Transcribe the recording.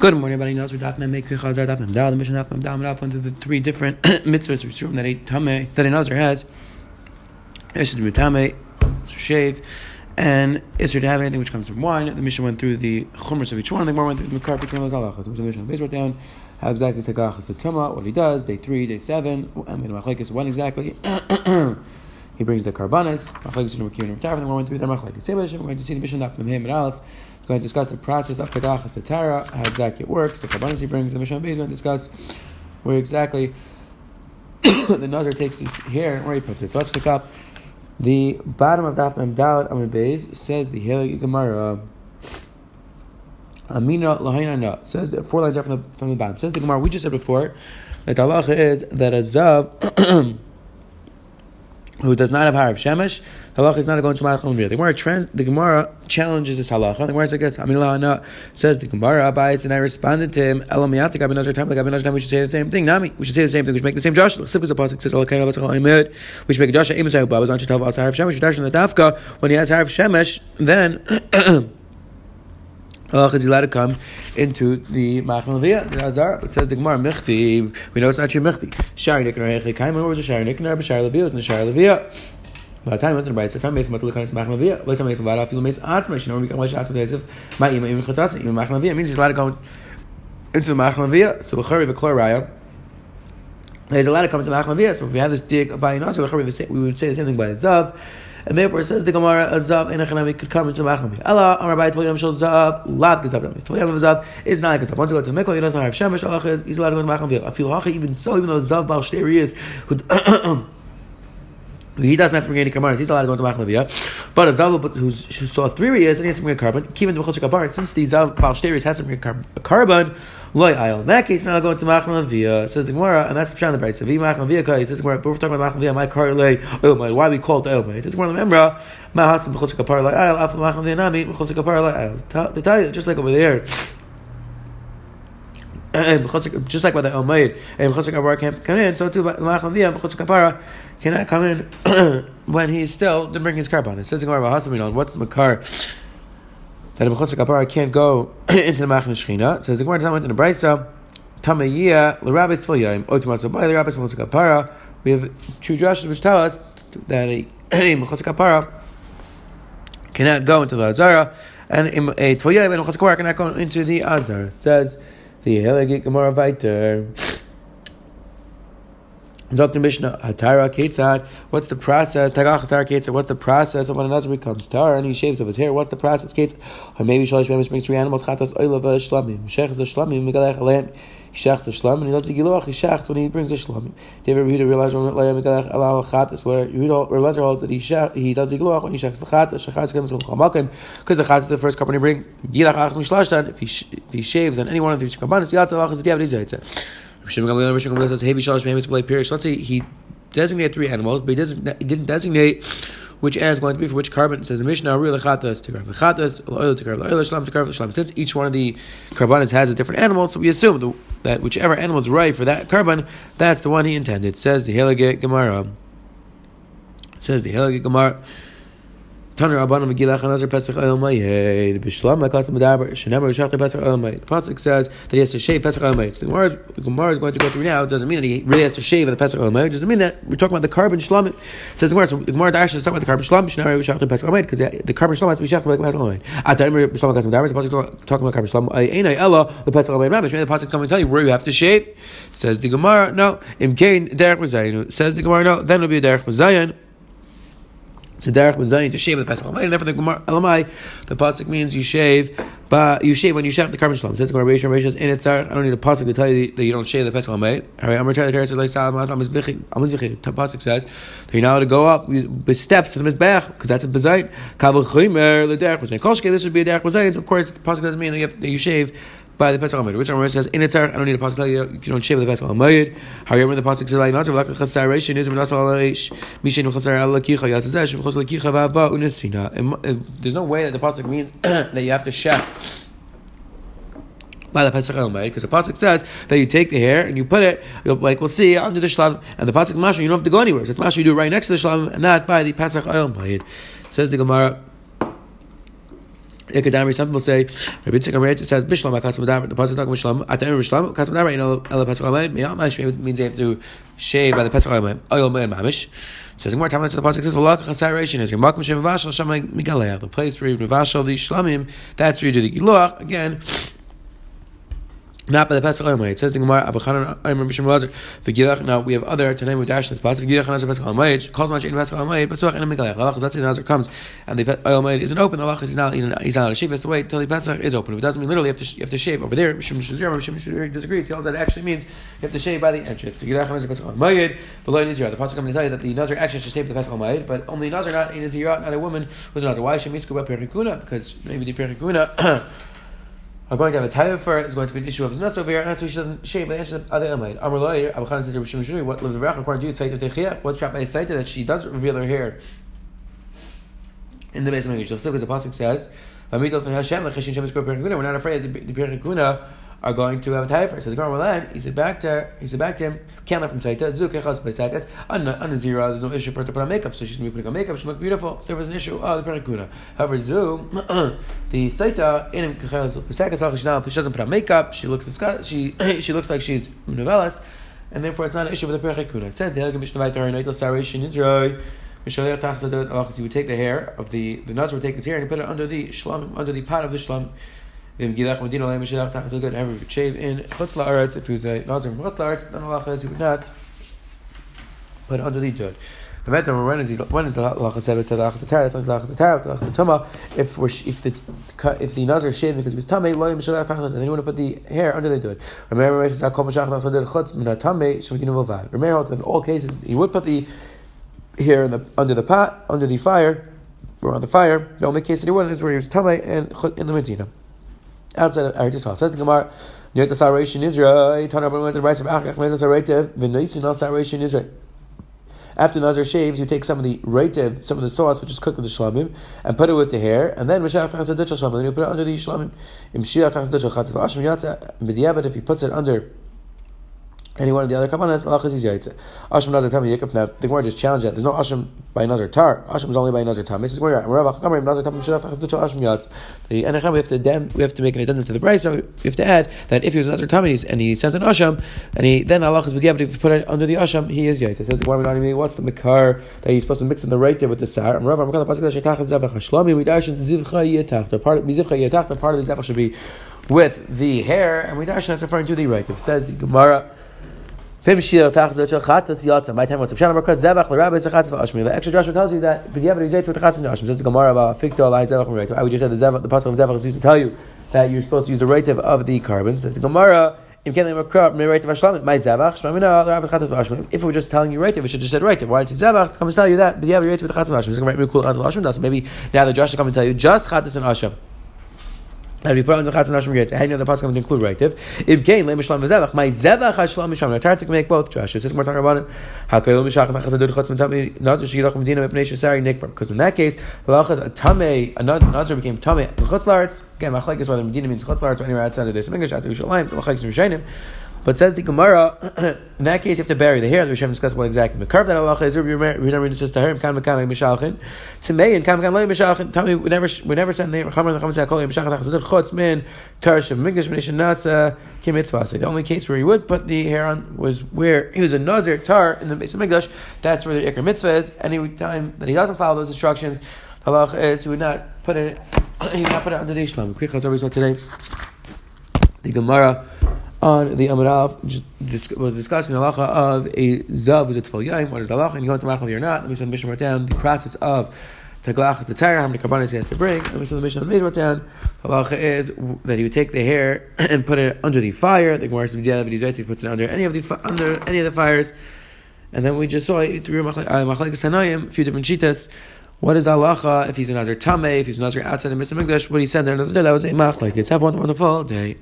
Good morning, everybody. Knows we're Daf Mem Make Chazar Daf Mem Dal. The Mishnah Daf Mem Dal Daf through the three different mitzvahs Rishum that a Tame that a Nazar has. It's to be Tame, to shave, and it's to have anything which comes from wine. The Mishnah went through the chumras of each one. The more went through the makar between those halachas. The Mishnah wrote down how exactly Sagach is the Tuma, what he does, day three, day seven, and when exactly. he brings the karbanis. Machlekes and Rakim and Then we went through the machlekes. We're going to see the Mishnah Daf Mem Aleph going to discuss the process of Kadachas Tara, how exactly it works, the Kabbalah he brings, the Mishnah Beis going discuss where exactly the Nazar takes his hair and where he puts it. So let's pick up the bottom of Daf Mem Dalet Amid Beis says the Helig Gemara. Amina Lahainana says four lines up from the from the bottom. Says the Gemara we just said before that the halacha is that a zav who does not have harav shemesh, halacha is not going to malachal The Gemara trans, the Gemara challenges this halacha. The Gemara says, "Amilana says the Gemara abides," and I responded to him, "Elam yatik abinazar time like abinazar time." We should say the same thing. Nami, we should say the same thing. We should make the same joshua. Slip as a pasuk says, "Alakai avasachal imed." We should make a joshua. Imesai babas on shetav harav shemesh. In the dafka when he has harav shemesh. Then. halach is allowed to come into the Machal the Azar. It says the Gemara Michti. We know it's not your Michti. Shari Nikner Hechli Kaim. What was a Shari Nikner? But Shari Levia was in the Shari Levia. By the time went to the Brayse, the time makes Matul Kanis Machal Levia. By the time makes Vada, feel makes Atzma. Know, we can watch Atzma of my Ima Ima Chatas. Ima Machal Levia means he's allowed to go into the Machal Levia. So Bechari V'Klor Raya. There's allowed to come into Machal Levia. So if we have this dig by Inas, we would say the same thing by Zav. And therefore it says the Gemara, Zav in a could come into the Machami. Allah, Amar Bai Tvayam Shal Zav, Lav Gazav Dami. Tvayam Zav is not a Gazav. Once you go to the Mikvah, he doesn't have Shemesh, Allah is, he's allowed to go to the Machami. I feel Hachi, even so, even though Zav Baal Shteri is, who he doesn't have to bring any karbanis. He's allowed to go into Machnaviyah. But a Zav who saw three riyas and he has to bring a carbon, keep into Mechosik Kabar, since the Zav Baal Shteri has to bring a carbon, loy ayel. In that case, now go into Machnaviyah. Says the Gemara, and that's the Pshan the Brayse.Vi Machnaviyah, says the Gemara, but we're talking about Machnaviyah, my car lay, oh my, why we call it oil Says the Gemara, remember, husband Mechosik Kabar, loy ayel, after Machnaviyah nami, Mechosik Kabar, loy ayel. To tell you, just like over there, just like by the Omeid, and Mechosik Kabar can't come in, so too, Machnaviyah, Mechosik Kabar, cannot come in when he's still to bring his carbon. It says in Gemara what's the makar that a mechutz kapara can't go into the machne shchina. It says the Gemara doesn't went to the brisa tamayia l'rabbi tfilayim otumatzo by the rabbi mechutz kapara. We have two drushes which tell us that a mechutz kapara cannot go into the azara and a tfilayim and mechutz kapara cannot go into the azara. It says the Helegit Gemara Viter. what's the process? What's the process of when another becomes tar and he shaves of his hair? What's the process? Or maybe Shalish Memes brings three animals, Chatas Oilav Shlamim, Shech the Shlamim, Megalech Alam, he shechs the Shlamim, and he does the Giloach, he shechs when he brings the Shlamim. David Rehuda realized when Megalech Alam Chatas, where Rehuda realized that he, he does the Giloach when he the Chatas, Shechas comes from Chamakan, because the Chatas the first he brings. Gilach Achas Mishlashtan, if he, if he shaves on any one of these Kabbanis, Yatza Achas B'Diavad. Let's say he designated three animals, but he, he didn't designate which animal is going to be for which carbon. It says the Mishnah. Since each one of the carbonates has a different animal, so we assume that whichever animal is right for that carbon, that's the one he intended. Says the Helaget Gemara. Says the Helaget Gemara. Taner Rabbanim Megillah Chanazar Pesach Oil Mayed Bishlam like Medaber Shenemer Shachta Pesach Oil Mayed. The pasuk says that he has to shave Pesach Oil Mayed. So the Gemara, the Gemara is going to go through now. It doesn't mean that he really has to shave the Pesach Oil Mayed. It doesn't mean that we're talking about the carbon shlam. It says the Gemara. So the Gemara actually is talking about the carbon shlam. Shenemer Shachta Pesach Oil Mayed because the carbon shlam has to be Shachta like Pesach Oil Mayed. At the Emer Bishlam like Medaber, the pasuk talking about carbon shlam. Einay Ella the Pesach Oil Mayed. Maybe the pasuk come and tell you where you have to shave. Says the Gemara. No, Im Kain Derek Mazayin. Says the Gemara. No, then it'll be a Derek Mazayin to derech b'zayin to shave the pesach. And therefore the gemara elamai. The pasuk means you shave but you shave when you shave the carbon shalom says the gemara Rishon Rishon in itzar I don't need a pasuk to tell you that you don't shave the pesach all right I'm returning the says amizbechim the pasuk says that you're now to go up with steps to the mizbech because that's a b'zayin kavul the derech b'zayin kol this would be a derech b'zayin of course the pasuk doesn't mean that you, have, that you shave by the Pesach Hamayid. Which Rambam says in Itzar, I don't need a pasuk you, you don't shave the Pesach Hamayid. However, the pasuk says like Nazar v'lak chatzar reishin is v'nasal aleish lakicha v'ava unesina. There's no way that the pasuk means that you have to shave by the Pesach Hamayid because the pasuk says that you take the hair and you put it like we'll see under the shlam and the pasuk mashma you don't have to go anywhere. So it's mashma you do right next to the shlam and not by the Pesach Hamayid. Says the Gemara. Ikadamri, some people say, Rabbi Tzikam Reitz says, Bishlam, the Pasuk talking Bishlam, Atam Bishlam, Akasim Adamri, know, El Pesach Miyamash, means they have to shave by the Pesach Alamed, Oil Man Mamish. Says more time to the pasuk says "V'lak chasaration is makom shem vashal shamay migaleh." The place where you vashal the shlamim, that's where you do the giluach. Again, not by the Pesach Olamay. It says the Gemara, Abu Chanan, remember Shem Lazar, V'gilach, now we have other, today we dash this pasuk, V'gilach Nazar Pesach Olamay, calls much in Pesach Olamay, Pesach and Migalech. The halach, that's the Nazar comes, and the Olamay isn't open, the halach is not, he's not a shave, has to wait till the Pesach is open. It doesn't mean literally you have to, you have to shave over there. Shem Shazir, Shem Shazir disagrees. He holds that actually means you have to shave by the entrance. V'gilach Nazar Pesach Olamay, the Lord here. The pasuk comes to tell you that the Nazar actually should shave the Pesach Olamay, but only Nazar, not a Nazirah, not a woman who's a Nazar. Why should Perikuna? Because maybe the Perikuna are going to have a tire for it, it's going to be an issue of znas over here, and that's why she doesn't shave. The answer other Amid. Amr Loyer, Abu Khan said to Rishon Shuri, what lives around according to you, Tzayt Techiyah, what's Rabbi cited that she does reveal her hair in the base of English. Because the Pasuk says, We're not afraid that the Pirikuna are going to have a taifer. So the Gemara He said back to he said back to him. Can't let from b'sekas. On Nazira, there's no issue for her to put on makeup, so she's going to be putting on makeup. She look beautiful. So there was an issue. Oh, the perikuna. However, Zu the Saita in kechas b'sekas. She doesn't put on makeup. She looks disgust. She she looks like she's novellas, and therefore it's not an issue with the perikuna. It says the Elgim Mishnah Vaytar Noitel Saration Israel. You would take the hair of the the Nazir would take his hair and put it under the shlam under the pot of the shlam Vim Gilach Medina Lam Shilach Tachas Good ever shave in Chutz La'aretz if he was a Nazir from Chutz La'aretz then Allah says he would not put under the jud. The matter when is when is the halacha said to the halacha tara to the halacha tara to the halacha tuma if we're if the if the nazir shaved because he was tamei lo yim shalach tachat and then want to put the hair under the jud. Remember when says kol mashach the chutz min tamei shemaginu vovad. Remember in all cases he would put the hair in the under the pot under the fire or on the fire. The only case that he wouldn't is where he was tamei and in the medina outside of Eretz Yisrael. Says the Gemara, near the Saration Israel, Tana went to the rice of Achach, made the Saretev, V'naisin al Saration Israel. After Nazar shaves, you take some of the reitev, some of the sauce which is cooked with the shlamim, and put it with the hair, and then Mishach Tachas Shlamim, then you put it under the shlamim. If you puts it under any one of the other kapanas, halachas is yaitze. Asham nazar tam yikaf. Now the Gemara just challenged that. There's no asham by nazar tar. Asham is only by nazar tam. This is where Rav Kamar nazar tam shirach tachas asham yatz. The we have to dem, we have to make an addendum to the price. So we have to add that if he was nazar tam and he sent an asham and he then halachas but if you put it under the asham he is yaitze. Says the Gemara what's the makar that you're supposed to mix in the right there with the sar. And Rav Kamar pasuk that shetachas zevach hashlami we dash zivcha yetach. The part of mizivcha yetach. The part of the zevach should be with the hair, and we dash that's referring to the right. It says the Gemara. Fim shir tachzot shel chatatz yatsa. My time up. Shalom because zevach l'rabbi chatatz v'ashmi. The extra Joshua tells you that b'diavad yizayt with chatatz v'ashmi. Says the Gemara about fikto alai zevach v'reit. I would just said the zevach, the pasuk of zevach is used to tell you that you're supposed to use the rative of the carbon. Says the Gemara. If it were just telling you right, it should just said right. Why did it say zevach? Comes to tell you that, but with asham. It's going to be chatzim asham. Maybe now the Joshua come and tell you just chatzim and asham. And we put on the chatzon hashim gate. Any other pasuk to include right? If gain le mishlam v'zevach, my zevach hashlam mishlam. Now, to make both. Josh, is this more talking about it? How can mishach nachas adud chatzon tami not just shigilach medina mipnei shesari nikbar? Because in that case, the lachas a tame another became tame in chutzlaritz. Again, machlek is whether medina means chutzlaritz or anywhere outside of this. English outside of Yerushalayim. Machlek is rishonim. But says the Gemara, in that case you have to bury the hair. The Rishonim discuss what exactly. Carve that halacha is Rabbi Rinari says to her, "Kan mekan mishalchin." To me and kan mekan lo mishalchin. Tell me we never we never send the chamer the chamer to kol mishalchin. Chazad chutz min tarsh migdash minish natza kimitzvah. The only case where he would put the hair on was where he was a nazir tar in the base of migdash. That's where the ikar mitzvah is. Any time that he doesn't follow those instructions, halacha is he would not put it. He would not put it under the ishlam. Quick chazar saw today. The Gemara on the Amarav was discussing the halacha of a zav who's a tefil yaim. What is halacha? And you go into Machal or not? Let me send right down the process of taglach the tire, how many karbanis he has to bring. Let me send the the right down. Halacha is that he would take the hair and put it under the fire. The Gemara says. He puts it under any of the under any of the fires. And then we just saw through uh, Machlekes Tanayim, a few different shitas. What is halacha if he's a nazar tame, if he's a nazar outside the Mr. Mikdash? What he said there, that was a machlek. It's have one wonderful day.